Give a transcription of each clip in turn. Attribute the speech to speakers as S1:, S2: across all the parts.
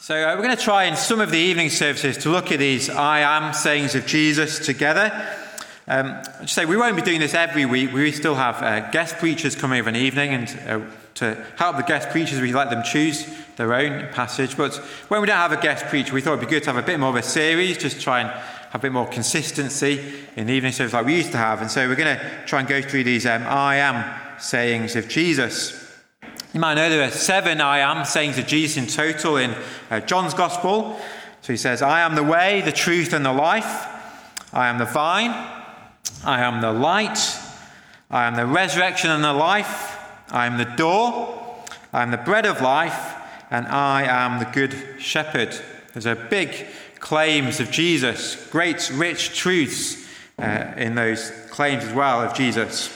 S1: So, uh, we're going to try in some of the evening services to look at these I am sayings of Jesus together. Um, I say we won't be doing this every week. We still have uh, guest preachers coming over an evening, and uh, to help the guest preachers, we let them choose their own passage. But when we don't have a guest preacher, we thought it'd be good to have a bit more of a series, just try and have a bit more consistency in the evening service like we used to have. And so we're going to try and go through these um, I am sayings of Jesus. You might know there are seven I am sayings of Jesus in total in uh, John's Gospel. So he says, I am the way, the truth, and the life. I am the vine. I am the light. I am the resurrection and the life. I am the door. I am the bread of life. And I am the good shepherd. There's a big claims of Jesus, great rich truths uh, in those claims as well of Jesus.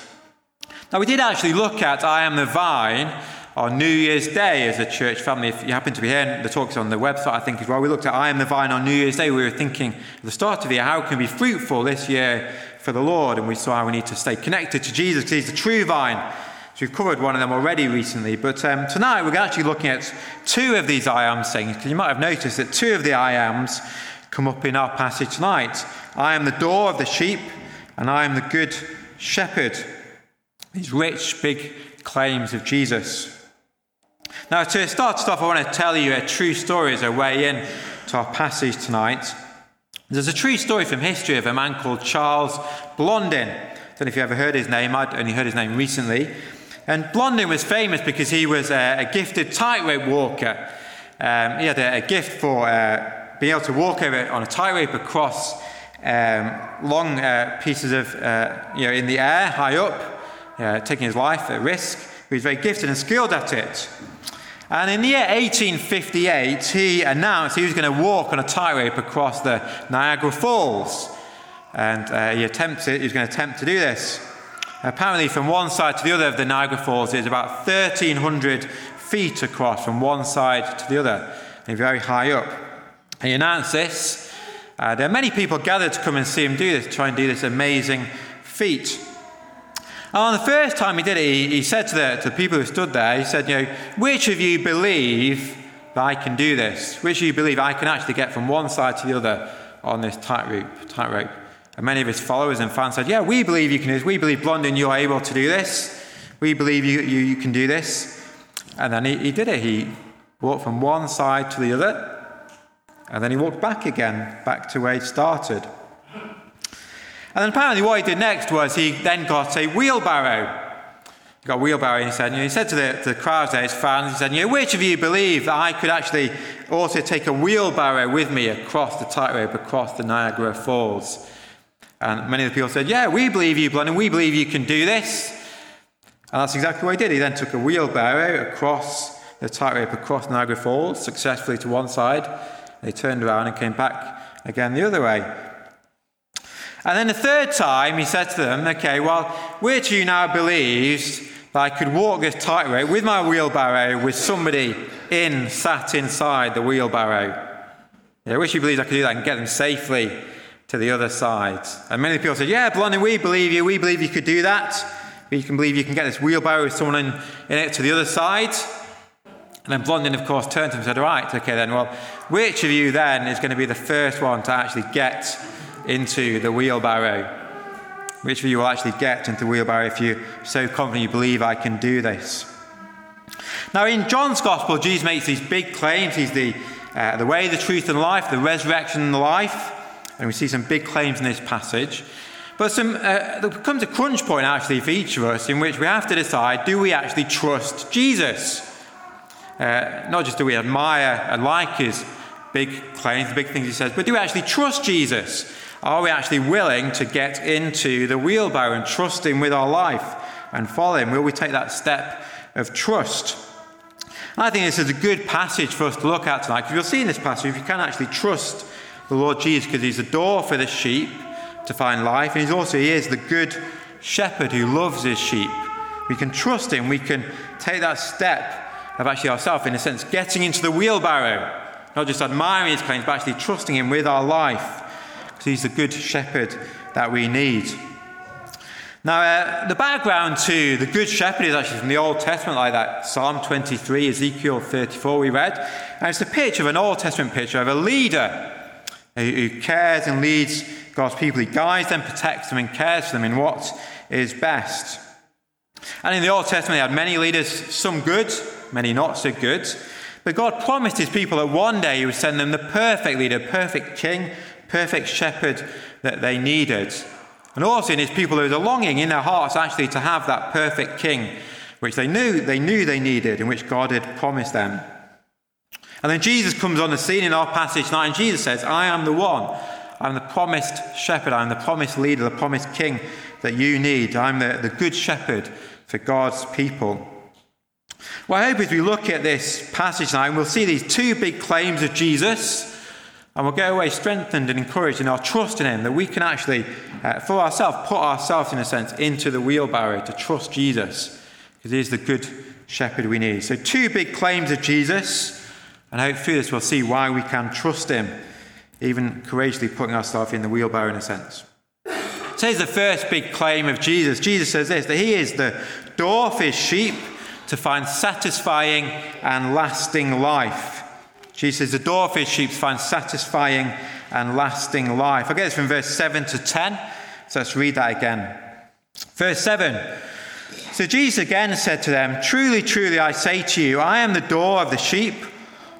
S1: Now, we did actually look at I am the vine on New Year's Day as a church family. If you happen to be here, the talk's on the website, I think, as well. We looked at I am the vine on New Year's Day. We were thinking at the start of the year, how can we be fruitful this year for the Lord? And we saw how we need to stay connected to Jesus because he's the true vine. So we've covered one of them already recently. But um, tonight we're actually looking at two of these I am sayings because you might have noticed that two of the I ams come up in our passage tonight. I am the door of the sheep, and I am the good shepherd. These rich, big claims of Jesus. Now, to start off, I want to tell you a true story as a way in to our passage tonight. There's a true story from history of a man called Charles Blondin. I don't know if you ever heard his name, I'd only heard his name recently. And Blondin was famous because he was a, a gifted tightrope walker. Um, he had a, a gift for uh, being able to walk over on a tightrope across um, long uh, pieces of, uh, you know, in the air, high up, uh, taking his life at risk. He was very gifted and skilled at it. And in the year 1858, he announced he was going to walk on a tightrope across the Niagara Falls. And uh, he, attempted, he was going to attempt to do this. Apparently, from one side to the other of the Niagara Falls is about 1,300 feet across from one side to the other, and very high up. He announced this. Uh, there are many people gathered to come and see him do this, try and do this amazing feat. Oh, and on the first time he did it, he, he said to the, to the people who stood there, he said, you know, which of you believe that I can do this? Which of you believe I can actually get from one side to the other on this tightrope? tightrope? And many of his followers and fans said, yeah, we believe you can do this. We believe, Blondin, you're able to do this. We believe you, you, you can do this. And then he, he did it. He walked from one side to the other. And then he walked back again, back to where he started. And then apparently what he did next was he then got a wheelbarrow. He got a wheelbarrow and he said, he said to the, to the crowds there, his fans, he said, you know, which of you believe that I could actually also take a wheelbarrow with me across the tightrope, across the Niagara Falls? And many of the people said, yeah, we believe you, and we believe you can do this. And that's exactly what he did. He then took a wheelbarrow across the tightrope, across Niagara Falls, successfully to one side. They turned around and came back again the other way. And then the third time, he said to them, Okay, well, which of you now believes that I could walk this tightrope with my wheelbarrow with somebody in, sat inside the wheelbarrow? Yeah, which of you believes I could do that and get them safely to the other side? And many people said, Yeah, Blondin, we believe you. We believe you could do that. We can believe you can get this wheelbarrow with someone in, in it to the other side. And then Blondin, of course, turned to him and said, All right, okay, then, well, which of you then is going to be the first one to actually get into the wheelbarrow. Which you will actually get into the wheelbarrow if you're so confident you believe I can do this? Now, in John's Gospel, Jesus makes these big claims. He's the, uh, the way, the truth, and life, the resurrection and the life. And we see some big claims in this passage. But some, uh, there comes a crunch point, actually, for each of us in which we have to decide do we actually trust Jesus? Uh, not just do we admire and like his big claims, the big things he says, but do we actually trust Jesus? Are we actually willing to get into the wheelbarrow and trust Him with our life and follow Him? Will we take that step of trust? I think this is a good passage for us to look at tonight because you'll see in this passage if you can actually trust the Lord Jesus because He's the door for the sheep to find life, and He's also He is the good shepherd who loves His sheep. We can trust Him. We can take that step of actually ourselves, in a sense, getting into the wheelbarrow, not just admiring His claims, but actually trusting Him with our life. He's the good shepherd that we need. Now, uh, the background to the Good Shepherd is actually from the Old Testament, like that Psalm 23, Ezekiel 34 we read. And it's a picture of an Old Testament picture of a leader who cares and leads God's people. He guides them, protects them, and cares for them in what is best. And in the Old Testament, they had many leaders, some good, many not so good. But God promised his people that one day he would send them the perfect leader, perfect king, perfect shepherd that they needed. And also in his people, there was a longing in their hearts actually to have that perfect king, which they knew they knew they needed, and which God had promised them. And then Jesus comes on the scene in our passage tonight, and Jesus says, I am the one. I'm the promised shepherd. I'm the promised leader, the promised king that you need. I'm the, the good shepherd for God's people. Well, I hope as we look at this passage now, we'll see these two big claims of Jesus and we'll go away strengthened and encouraged in our trust in Him that we can actually, uh, for ourselves, put ourselves, in a sense, into the wheelbarrow to trust Jesus because He is the good shepherd we need. So, two big claims of Jesus, and I hope through this we'll see why we can trust Him, even courageously putting ourselves in the wheelbarrow in a sense. So, here's the first big claim of Jesus. Jesus says this that He is the door for His sheep to find satisfying and lasting life. Jesus says, The door for his sheep finds satisfying and lasting life. I get this from verse 7 to 10. So let's read that again. Verse 7. So Jesus again said to them, Truly, truly, I say to you, I am the door of the sheep.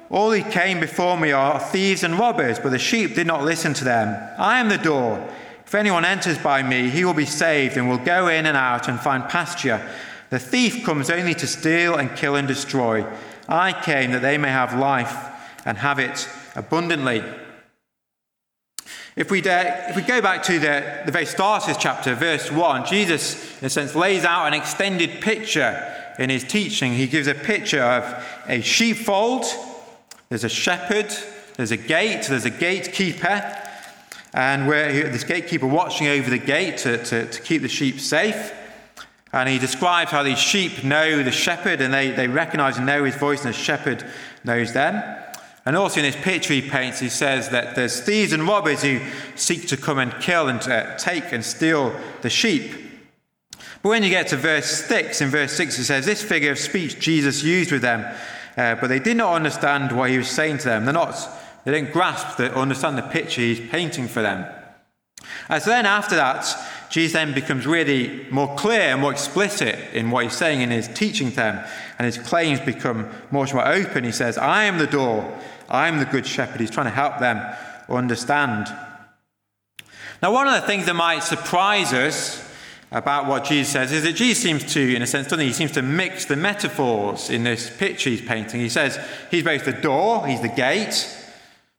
S1: All who came before me are thieves and robbers, but the sheep did not listen to them. I am the door. If anyone enters by me, he will be saved and will go in and out and find pasture. The thief comes only to steal and kill and destroy. I came that they may have life and have it abundantly. If we, if we go back to the, the very start of this chapter, verse 1, Jesus, in a sense, lays out an extended picture in his teaching. He gives a picture of a sheepfold, there's a shepherd, there's a gate, there's a gatekeeper, and where this gatekeeper watching over the gate to, to, to keep the sheep safe. And he describes how these sheep know the shepherd and they, they recognize and know his voice, and the shepherd knows them. And also in this picture he paints, he says that there's thieves and robbers who seek to come and kill and uh, take and steal the sheep. But when you get to verse 6, in verse 6 it says, This figure of speech Jesus used with them, uh, but they did not understand what he was saying to them. They're not, they didn't grasp the, understand the picture he's painting for them. And so then after that, Jesus then becomes really more clear and more explicit in what he's saying in his teaching to them, and his claims become much more open. He says, I am the door. I'm the good shepherd. He's trying to help them understand. Now, one of the things that might surprise us about what Jesus says is that Jesus seems to, in a sense, doesn't he? He seems to mix the metaphors in this picture he's painting. He says he's both the door, he's the gate,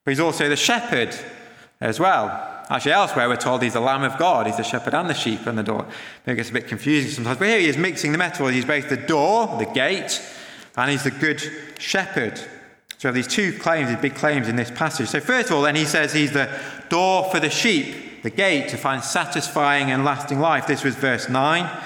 S1: but he's also the shepherd as well. Actually, elsewhere we're told he's the Lamb of God, he's the shepherd and the sheep and the door. Maybe it gets a bit confusing sometimes, but here he is mixing the metaphors. He's both the door, the gate, and he's the good shepherd. So these two claims, these big claims in this passage. So, first of all, then he says he's the door for the sheep, the gate to find satisfying and lasting life. This was verse 9.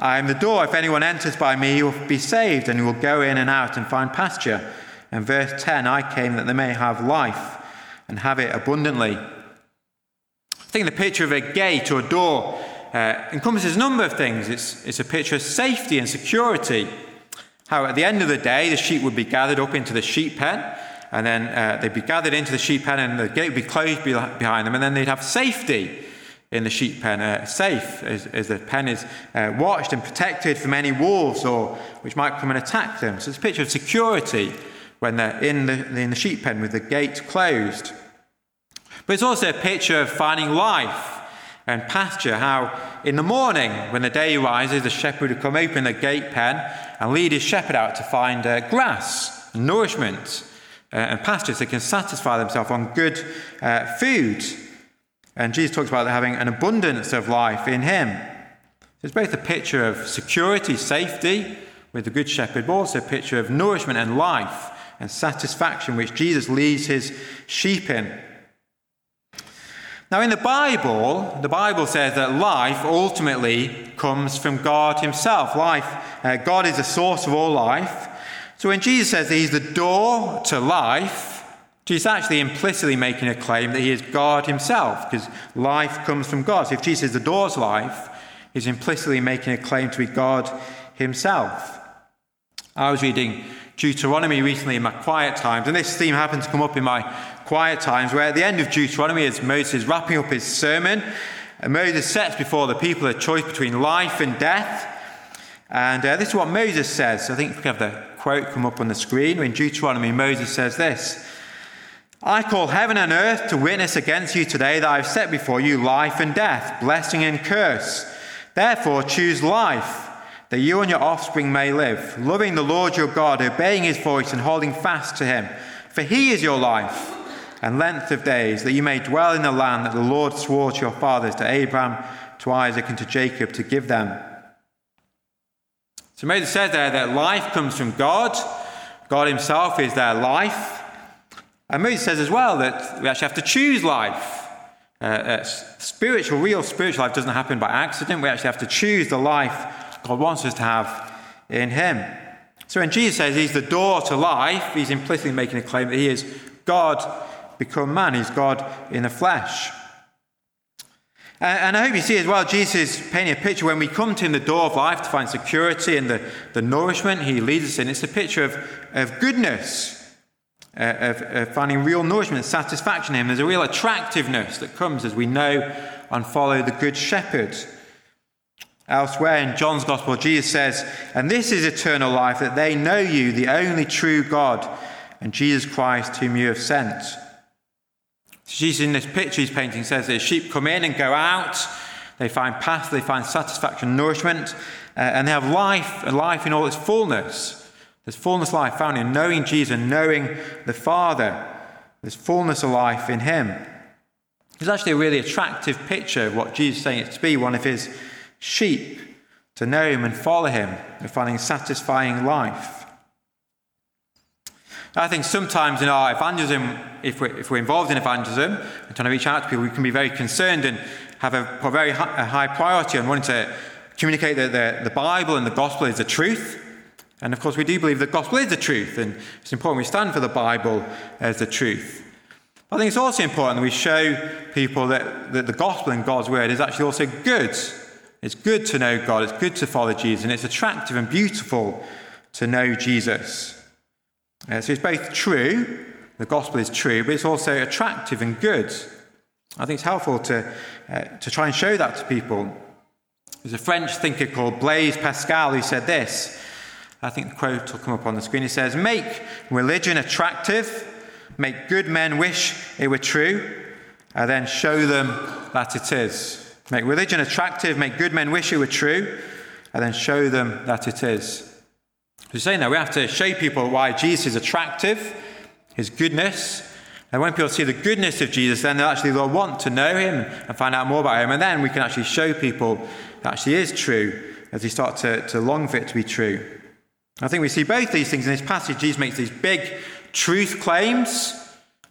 S1: I am the door. If anyone enters by me, he will be saved and he will go in and out and find pasture. And verse 10 I came that they may have life and have it abundantly. I think the picture of a gate or a door uh, encompasses a number of things. It's, it's a picture of safety and security. How at the end of the day, the sheep would be gathered up into the sheep pen, and then uh, they'd be gathered into the sheep pen, and the gate would be closed behind them, and then they'd have safety in the sheep pen, uh, safe as, as, the pen is uh, watched and protected from any wolves or which might come and attack them. So it's a picture of security when they're in the, in the sheep pen with the gate closed. But it's also a picture of finding life and pasture. How in the morning, when the day rises, the shepherd would come open the gate pen and lead his shepherd out to find uh, grass, nourishment, uh, and pasture so they can satisfy themselves on good uh, food. And Jesus talks about having an abundance of life in him. It's both a picture of security, safety with the good shepherd, but also a picture of nourishment and life and satisfaction which Jesus leads his sheep in. Now, in the Bible, the Bible says that life ultimately comes from God Himself. Life, uh, God is the source of all life. So when Jesus says that He's the door to life, Jesus actually implicitly making a claim that He is God Himself, because life comes from God. So if Jesus is the door to life, He's implicitly making a claim to be God himself. I was reading Deuteronomy recently in my quiet times, and this theme happened to come up in my quiet times, where at the end of Deuteronomy, as Moses is wrapping up his sermon, Moses sets before the people a choice between life and death. And uh, this is what Moses says. I think we can have the quote come up on the screen. In Deuteronomy, Moses says this I call heaven and earth to witness against you today that I've set before you life and death, blessing and curse. Therefore, choose life, that you and your offspring may live, loving the Lord your God, obeying his voice, and holding fast to him. For he is your life and length of days, that you may dwell in the land that the Lord swore to your fathers, to Abraham, to Isaac, and to Jacob, to give them. So Moses said there that life comes from God. God himself is their life. And Moses says as well that we actually have to choose life. Uh, uh, spiritual, real spiritual life doesn't happen by accident. We actually have to choose the life God wants us to have in Him. So when Jesus says He's the door to life, He's implicitly making a claim that He is God become man. He's God in the flesh. And I hope you see as well, Jesus is painting a picture when we come to him, the door of life, to find security and the, the nourishment he leads us in. It's a picture of, of goodness, uh, of, of, finding real nourishment satisfaction in him. There's a real attractiveness that comes as we know and follow the Good Shepherd. Elsewhere in John's Gospel, Jesus says, And this is eternal life, that they know you, the only true God, and Jesus Christ, whom you have sent. Jesus, in this picture he's painting, says that sheep come in and go out. They find pasture, they find satisfaction, nourishment, uh, and they have life, a life in all its fullness. There's fullness life found in knowing Jesus and knowing the Father. There's fullness of life in Him. It's actually a really attractive picture of what Jesus is saying it to be one of His sheep, to know Him and follow Him, and finding satisfying life. I think sometimes in our evangelism, if we're, if we're involved in evangelism and trying to reach out to people, we can be very concerned and have a, a very high, a high, priority on wanting to communicate that the, the Bible and the gospel is the truth. And of course, we do believe the gospel is the truth, and it's important we stand for the Bible as the truth. But I think it's also important that we show people that, that the gospel and God's word is actually also good. It's good to know God, it's good to follow Jesus, and it's attractive and beautiful to know Jesus. Uh, so it's both true, the gospel is true, but it's also attractive and good. I think it's helpful to, uh, to try and show that to people. There's a French thinker called Blaise Pascal who said this. I think the quote will come up on the screen. He says, Make religion attractive, make good men wish it were true, and then show them that it is. Make religion attractive, make good men wish it were true, and then show them that it is. He's saying that we have to show people why Jesus is attractive, his goodness. And when people see the goodness of Jesus, then they'll actually they'll want to know him and find out more about him. And then we can actually show people that actually is true as they start to, to long for it to be true. I think we see both these things in this passage. Jesus makes these big truth claims.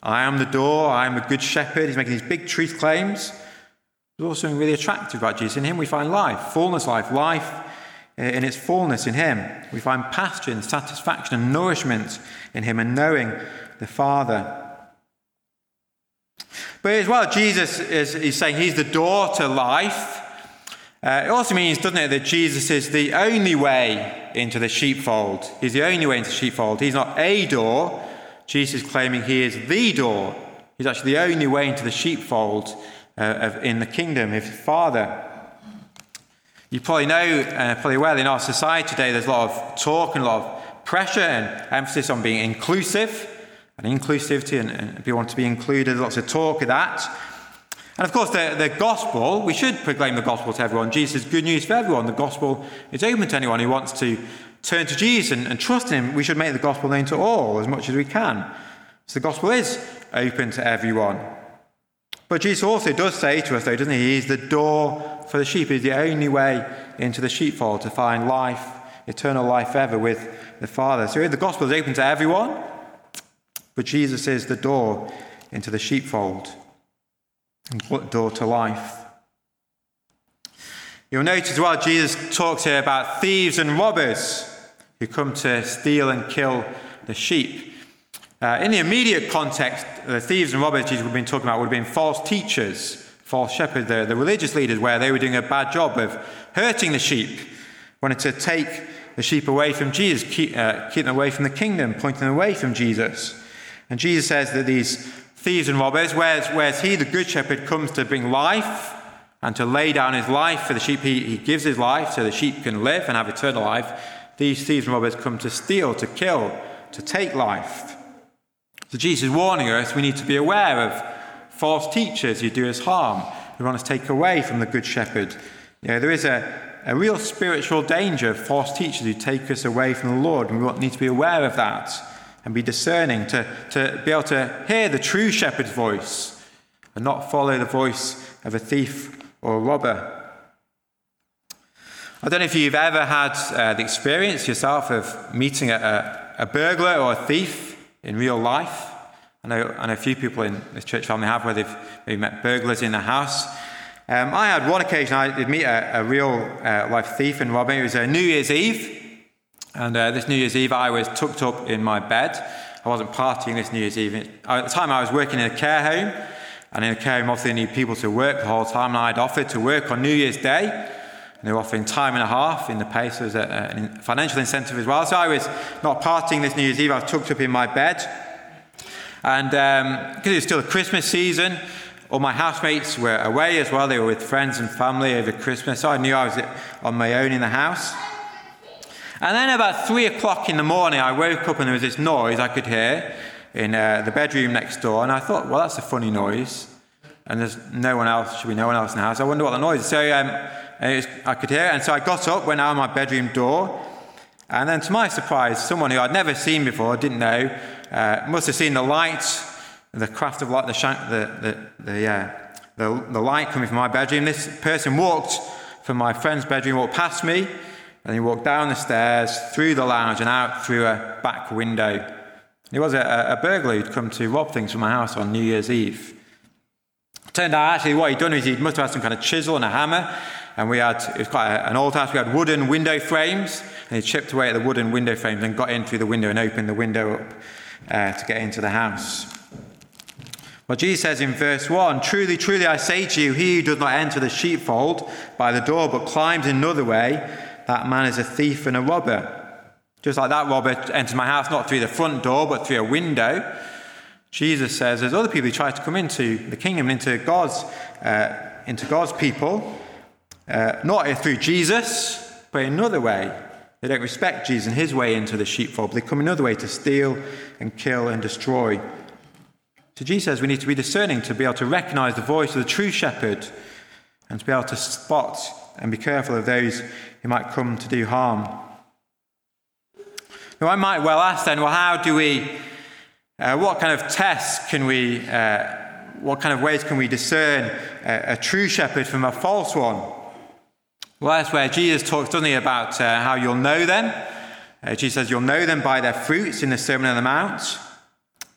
S1: I am the door, I am a good shepherd. He's making these big truth claims. There's also something really attractive about Jesus. In him we find life, fullness life, life in its fullness in Him. We find pasture and satisfaction and nourishment in Him and knowing the Father. But as well, Jesus is he's saying He's the door to life. Uh, it also means, doesn't it, that Jesus is the only way into the sheepfold. He's the only way into the sheepfold. He's not a door. Jesus is claiming He is the door. He's actually the only way into the sheepfold uh, of, in the kingdom His Father. You probably know, uh, probably well, in our society today, there's a lot of talk and a lot of pressure and emphasis on being inclusive and inclusivity, and, and people want to be included. Lots of talk of that. And of course, the, the gospel, we should proclaim the gospel to everyone. Jesus is good news for everyone. The gospel is open to anyone who wants to turn to Jesus and, and trust him. We should make the gospel known to all as much as we can. So the gospel is open to everyone. But Jesus also does say to us, though, doesn't he? He's the door for the sheep. He's the only way into the sheepfold to find life, eternal life ever with the Father. So the gospel is open to everyone, but Jesus is the door into the sheepfold and door to life. You'll notice as well, Jesus talks here about thieves and robbers who come to steal and kill the sheep. Uh, in the immediate context, the thieves and robbers Jesus have been talking about would have been false teachers, false shepherds, the, the religious leaders, where they were doing a bad job of hurting the sheep, wanted to take the sheep away from Jesus, keep, uh, keep them away from the kingdom, pointing them away from Jesus. And Jesus says that these thieves and robbers, whereas, whereas he, the good shepherd, comes to bring life and to lay down his life for the sheep, he, he gives his life so the sheep can live and have eternal life. These thieves and robbers come to steal, to kill, to take life. So Jesus is warning us we need to be aware of false teachers who do us harm, who want to take away from the good shepherd. You know, there is a, a real spiritual danger of false teachers who take us away from the Lord, and we need to be aware of that and be discerning to, to be able to hear the true shepherd's voice and not follow the voice of a thief or a robber. I don't know if you've ever had uh, the experience yourself of meeting a, a, a, burglar or a thief in real life. I know, I know a few people in this church family have where they've maybe met burglars in the house. Um, I had one occasion I did meet a, a real uh, life thief and robber. It was a New Year's Eve. And uh, this New Year's Eve, I was tucked up in my bed. I wasn't partying this New Year's Eve. At the time, I was working in a care home. And in a care home, obviously, they need people to work the whole time. And I'd offered to work on New Year's Day. And they were offering time and a half in the pay, so there was a, a financial incentive as well. So I was not partying this New Year's Eve. I was tucked up in my bed. And because um, it was still the Christmas season, all my housemates were away as well. They were with friends and family over Christmas. So I knew I was on my own in the house. And then about three o'clock in the morning, I woke up and there was this noise I could hear in uh, the bedroom next door. And I thought, well, that's a funny noise. And there's no one else, should be no one else in the house. I wonder what the noise is. So um, was, I could hear it. And so I got up, went out of my bedroom door. And then to my surprise, someone who I'd never seen before, didn't know, uh, must have seen the light, the craft of light, the, the, the, the, uh, the, the light coming from my bedroom. This person walked from my friend's bedroom, walked past me. And he walked down the stairs, through the lounge, and out through a back window. He was a, a burglar who'd come to rob things from my house on New Year's Eve. It turned out actually what he'd done is he must have had some kind of chisel and a hammer. And we had, it was quite an old house, we had wooden window frames. And he chipped away at the wooden window frames and got in through the window and opened the window up uh, to get into the house. Well, Jesus says in verse 1 Truly, truly, I say to you, he who does not enter the sheepfold by the door, but climbs another way, that man is a thief and a robber. Just like that robber entered my house not through the front door, but through a window. Jesus says there's other people who try to come into the kingdom, and into God's, uh, into God's people, uh, not through Jesus, but another way. They don't respect Jesus and his way into the sheepfold. They come another way to steal and kill and destroy. So Jesus says we need to be discerning to be able to recognize the voice of the true shepherd and to be able to spot and be careful of those who might come to do harm. Now, I might well ask then, well, how do we, uh, what kind of tests can we, uh, what kind of ways can we discern a, a, true shepherd from a false one? Well, that's where Jesus talks, doesn't he, about uh, how you'll know them. Uh, Jesus says you'll know them by their fruits in the Sermon on the Mount.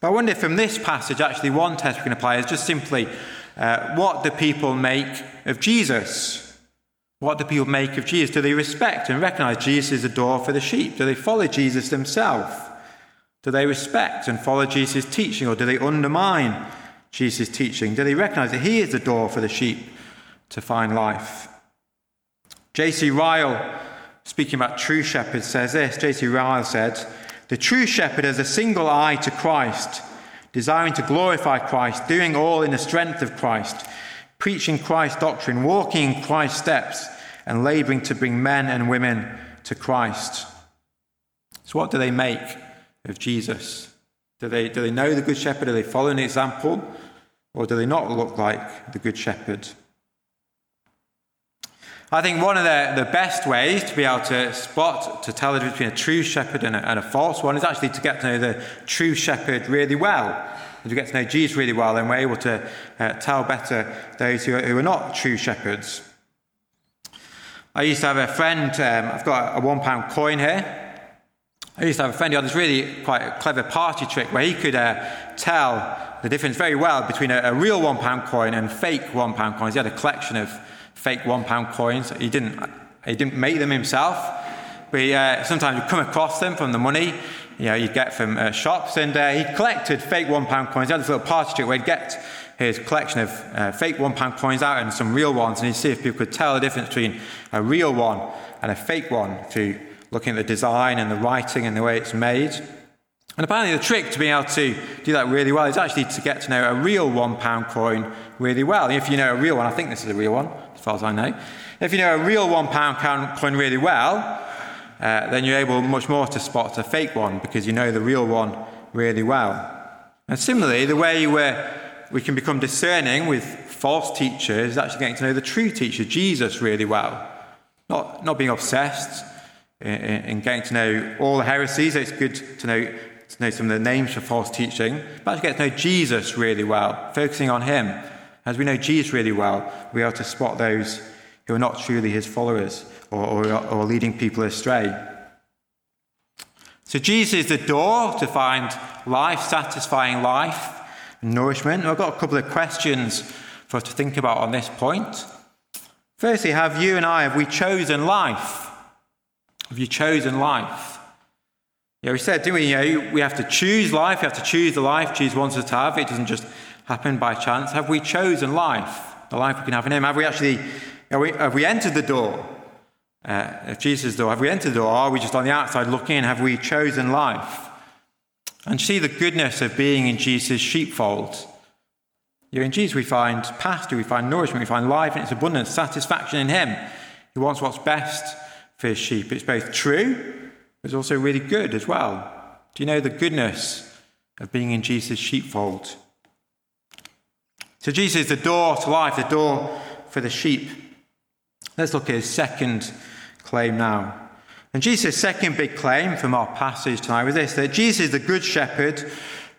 S1: But I wonder if from this passage, actually, one test we can apply is just simply uh, what do people make of Jesus? What do people make of Jesus? Do they respect and recognize Jesus is the door for the sheep? Do they follow Jesus themselves? Do they respect and follow Jesus' teaching, or do they undermine Jesus' teaching? Do they recognize that he is the door for the sheep to find life? J.C. Ryle, speaking about true shepherds, says this J.C. Ryle said, The true shepherd has a single eye to Christ, desiring to glorify Christ, doing all in the strength of Christ, preaching Christ's doctrine, walking in Christ's steps and laboring to bring men and women to Christ. So, what do they make of Jesus? Do they, do they know the Good Shepherd? Do they follow an example? Or do they not look like the Good Shepherd? I think one of the, the best ways to be able to spot, to tell the difference between a true shepherd and a, and a false one is actually to get to know the true shepherd really well. As we get to know Jesus really well, then we're able to uh, tell better those who are, who are not true shepherds. I used to have a friend, um, I've got a one pound coin here. I used to have a friend who had this really quite clever party trick where he could uh, tell the difference very well between a, a real one pound coin and fake one pound coins. He had a collection of fake one pound coins. He didn't, he didn't make them himself, but he, uh, sometimes would come across them from the money you know, you'd get from uh, shops. And uh, he collected fake one pound coins. He had this little party trick where he'd get his collection of uh, fake one pound coins out and some real ones, and he'd see if people could tell the difference between a real one and a fake one through looking at the design and the writing and the way it's made. And apparently, the trick to being able to do that really well is actually to get to know a real one pound coin really well. If you know a real one, I think this is a real one, far as I know. If you know a real one pound coin really well, uh, then you're able much more to spot a fake one because you know the real one really well. And similarly, the way where we can become discerning with false teachers is actually getting to know the true teacher, Jesus, really well. Not, not being obsessed in, in getting to know all the heresies. It's good to know, to know some of the names for false teaching, but actually get to know Jesus really well, focusing on him. As we know Jesus really well, we are to spot those who are not truly his followers or, or, or leading people astray. So Jesus is the door to find life, satisfying life, nourishment. I've got a couple of questions for us to think about on this point. Firstly, have you and I, have we chosen life? Have you chosen life? Yeah, we said, didn't we? You know, we have to choose life. We have to choose the life Jesus wants us to have. It doesn't just happen by chance. Have we chosen life? The life we can have in Him? Have we actually, have we, have we entered the door? Uh, Jesus' door, have we entered the door? Or are we just on the outside looking in? Have we chosen life? And see the goodness of being in Jesus' sheepfold. You in Jesus, we find pasture, we find nourishment, we find life in its abundance, satisfaction in Him. He wants what's best for His sheep. It's both true, but it's also really good as well. Do you know the goodness of being in Jesus' sheepfold? So, Jesus is the door to life, the door for the sheep. Let's look at his second claim now. And Jesus' second big claim from our passage tonight was this that Jesus is the good shepherd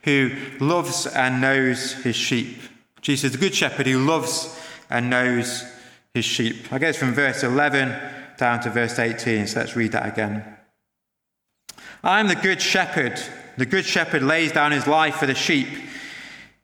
S1: who loves and knows his sheep. Jesus is the good shepherd who loves and knows his sheep. I guess from verse 11 down to verse 18, so let's read that again. I am the good shepherd. The good shepherd lays down his life for the sheep.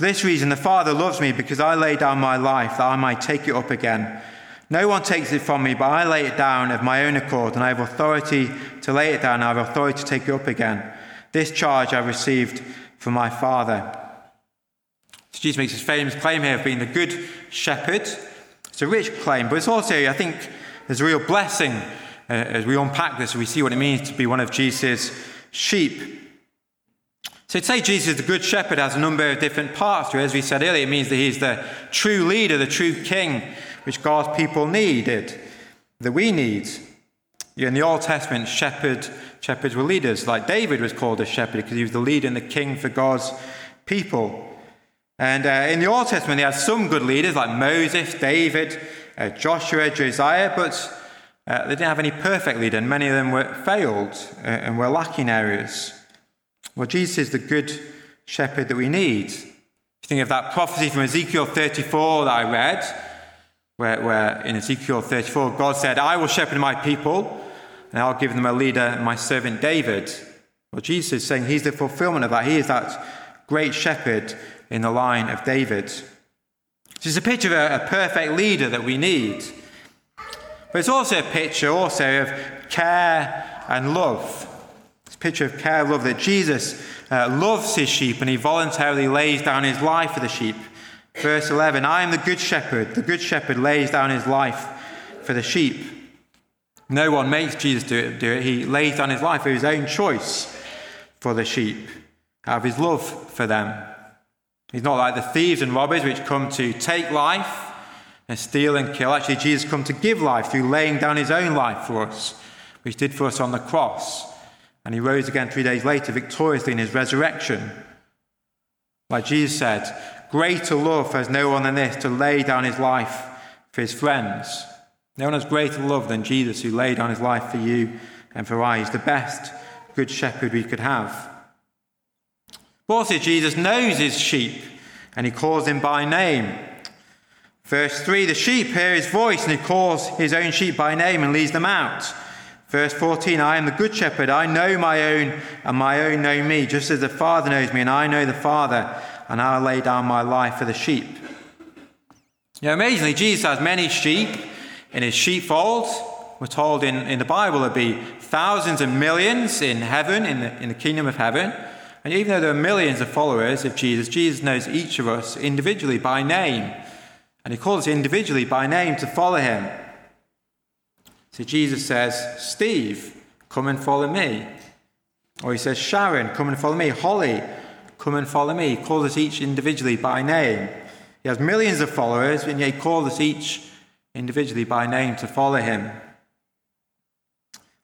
S1: For this reason, the Father loves me, because I lay down my life that I might take it up again. No one takes it from me, but I lay it down of my own accord, and I have authority to lay it down, I have authority to take it up again. This charge I received from my Father. So Jesus makes his famous claim here of being the good shepherd. It's a rich claim, but it's also, I think, there's a real blessing uh, as we unpack this, we see what it means to be one of Jesus' sheep. So to say Jesus is the good shepherd has a number of different parts to it. As we said earlier, it means that he's the true leader, the true king which God's people needed, that we need. In the Old Testament, shepherd, shepherds were leaders. Like David was called a shepherd because he was the leader and the king for God's people. And uh, in the Old Testament, they had some good leaders like Moses, David, uh, Joshua, Josiah, but uh, they didn't have any perfect leader, and many of them were failed uh, and were lacking areas. Well, Jesus is the good shepherd that we need. If you think of that prophecy from Ezekiel 34 that I read, where, where in Ezekiel 34, God said, I will shepherd my people, and I'll give them a leader, my servant David. Well, Jesus is saying he's the fulfillment of that. He is that great shepherd in the line of David. So it's a picture of a, a perfect leader that we need. But it's also a picture also of care and love. Picture of care love that Jesus uh, loves his sheep and he voluntarily lays down his life for the sheep. Verse 11 I am the good shepherd. The good shepherd lays down his life for the sheep. No one makes Jesus do it. Do it. He lays down his life for his own choice for the sheep, out of his love for them. He's not like the thieves and robbers which come to take life and steal and kill. Actually, Jesus come to give life through laying down his own life for us, which did for us on the cross. And he rose again three days later victoriously in his resurrection. Like Jesus said, Greater love has no one than this to lay down his life for his friends. No one has greater love than Jesus who laid down his life for you and for I. He's the best good shepherd we could have. But also, Jesus knows his sheep and he calls them by name. Verse 3 The sheep hear his voice and he calls his own sheep by name and leads them out. Verse 14 I am the good shepherd. I know my own, and my own know me, just as the Father knows me, and I know the Father, and I lay down my life for the sheep. Know, amazingly, Jesus has many sheep in his sheepfold. We're told in, in the Bible there'll be thousands and millions in heaven, in the, in the kingdom of heaven. And even though there are millions of followers of Jesus, Jesus knows each of us individually by name. And he calls us individually by name to follow him. So Jesus says, Steve, come and follow me. Or he says, Sharon, come and follow me. Holly, come and follow me. He calls us each individually by name. He has millions of followers, and yet he calls us each individually by name to follow him.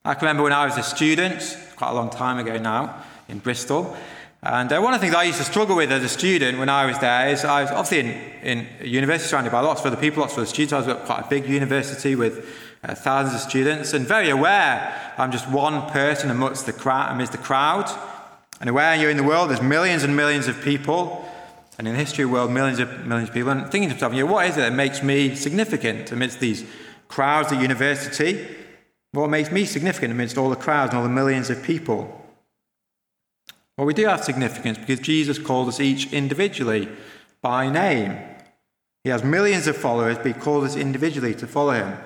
S1: I can remember when I was a student, quite a long time ago now, in Bristol. And uh, one of the things I used to struggle with as a student when I was there is I was obviously in, in university surrounded by lots of other people, lots of other students. I was at quite a big university with uh, thousands of students and very aware I'm just one person amongst the, crowd, amidst the crowd. And aware you're in the world, there's millions and millions of people. And in the history of the world, millions of millions of people. And thinking to myself, you know, what is it that makes me significant amidst these crowds at university? What makes me significant amidst all the crowds and all the millions of people? Well, we do have significance because Jesus called us each individually by name. He has millions of followers, but he called us individually to follow him.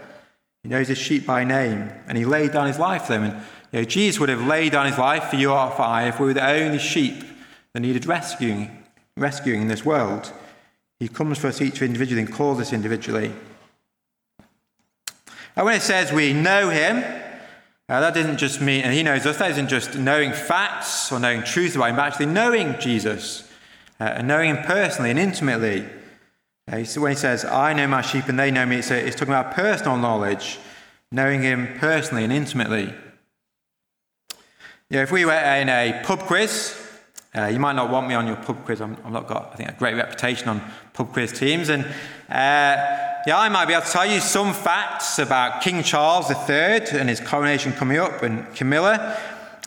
S1: He knows his sheep by name, and he laid down his life for them. And you know, Jesus would have laid down his life for you or for I if we were the only sheep that needed rescuing, rescuing in this world. He comes for us each individually and calls us individually. And when it says we know him, uh, that doesn't just mean, and he knows us, that isn't just knowing facts or knowing truth about him, but actually knowing Jesus uh, and knowing him personally and intimately. When he says, I know my sheep and they know me, it's, talking about personal knowledge, knowing him personally and intimately. Yeah, if we were in a pub quiz, uh, you might not want me on your pub quiz. i have not got, I think, a great reputation on pub quiz teams. And uh, yeah, I might be able to tell you some facts about King Charles III and his coronation coming up and Camilla.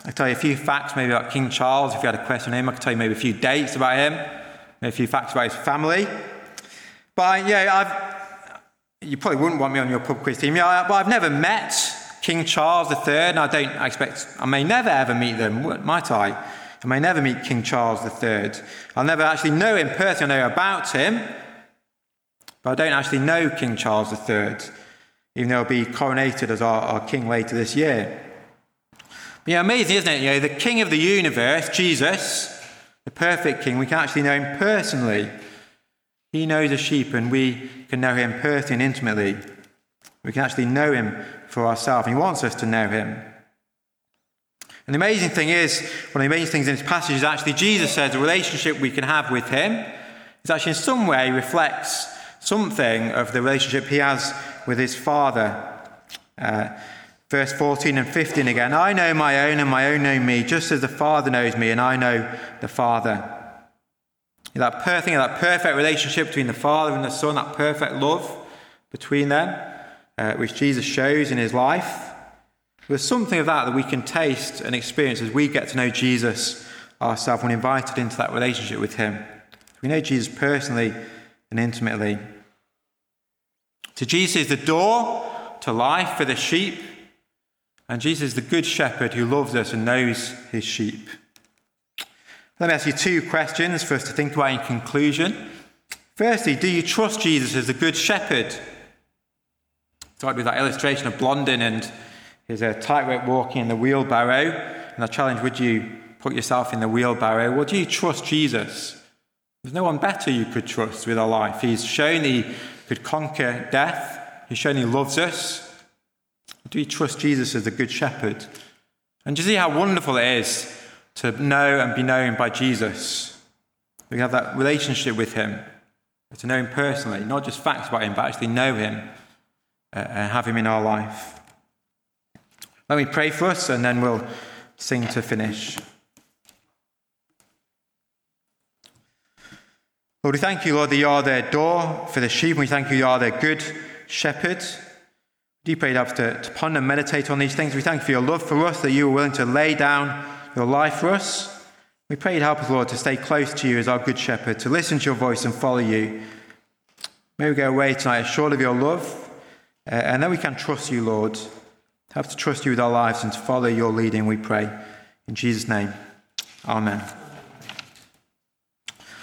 S1: I'll tell you a few facts maybe about King Charles. If you had a question on him, I could tell you maybe a few dates about him, maybe a few facts about his family. But yeah, I've, you probably wouldn't want me on your pub quiz team. Yeah, but I've never met King Charles III, and I don't I expect, I may never ever meet them, might I? I may never meet King Charles III. I'll never actually know him personally, I know about him. But I don't actually know King Charles III, even though he'll be coronated as our, our king later this year. But yeah, amazing, isn't it? You know, the king of the universe, Jesus, the perfect king, we can actually know him personally. He knows a sheep, and we can know him personally and intimately. We can actually know him for ourselves. He wants us to know him. And the amazing thing is, one of the amazing things in this passage is actually Jesus says the relationship we can have with him is actually in some way reflects something of the relationship he has with his Father. Uh, verse 14 and 15 again I know my own, and my own know me, just as the Father knows me, and I know the Father. That perfect, that perfect relationship between the Father and the Son, that perfect love between them, uh, which Jesus shows in his life. There's something of that that we can taste and experience as we get to know Jesus ourselves when invited into that relationship with him. We know Jesus personally and intimately. So Jesus is the door to life for the sheep, and Jesus is the good shepherd who loves us and knows his sheep. Let me ask you two questions for us to think about in conclusion. Firstly, do you trust Jesus as the good shepherd? So I'd be that illustration of Blondin and his uh, tightrope walking in the wheelbarrow. And I challenge, would you put yourself in the wheelbarrow? Well, do you trust Jesus? There's no one better you could trust with our life. He's shown he could conquer death. He's shown he loves us. Do you trust Jesus as the good shepherd? And do you see how wonderful it is to know and be known by Jesus? We have that relationship with him, to know him personally, not just facts about him, but actually know him uh, and have him in our life. Let me pray for us and then we'll sing to finish. Lord, we thank you, Lord, that you are their door for the sheep. We thank you, you are their good shepherd. Do pray to, to ponder and meditate on these things. We thank you for your love for us, that you are willing to lay down your life for us. We pray you'd help us, Lord, to stay close to you as our good shepherd, to listen to your voice and follow you. May we go away tonight assured of your love, uh, and then we can trust you, Lord. Help to trust you with our lives and to follow your leading, we pray. In Jesus' name, amen.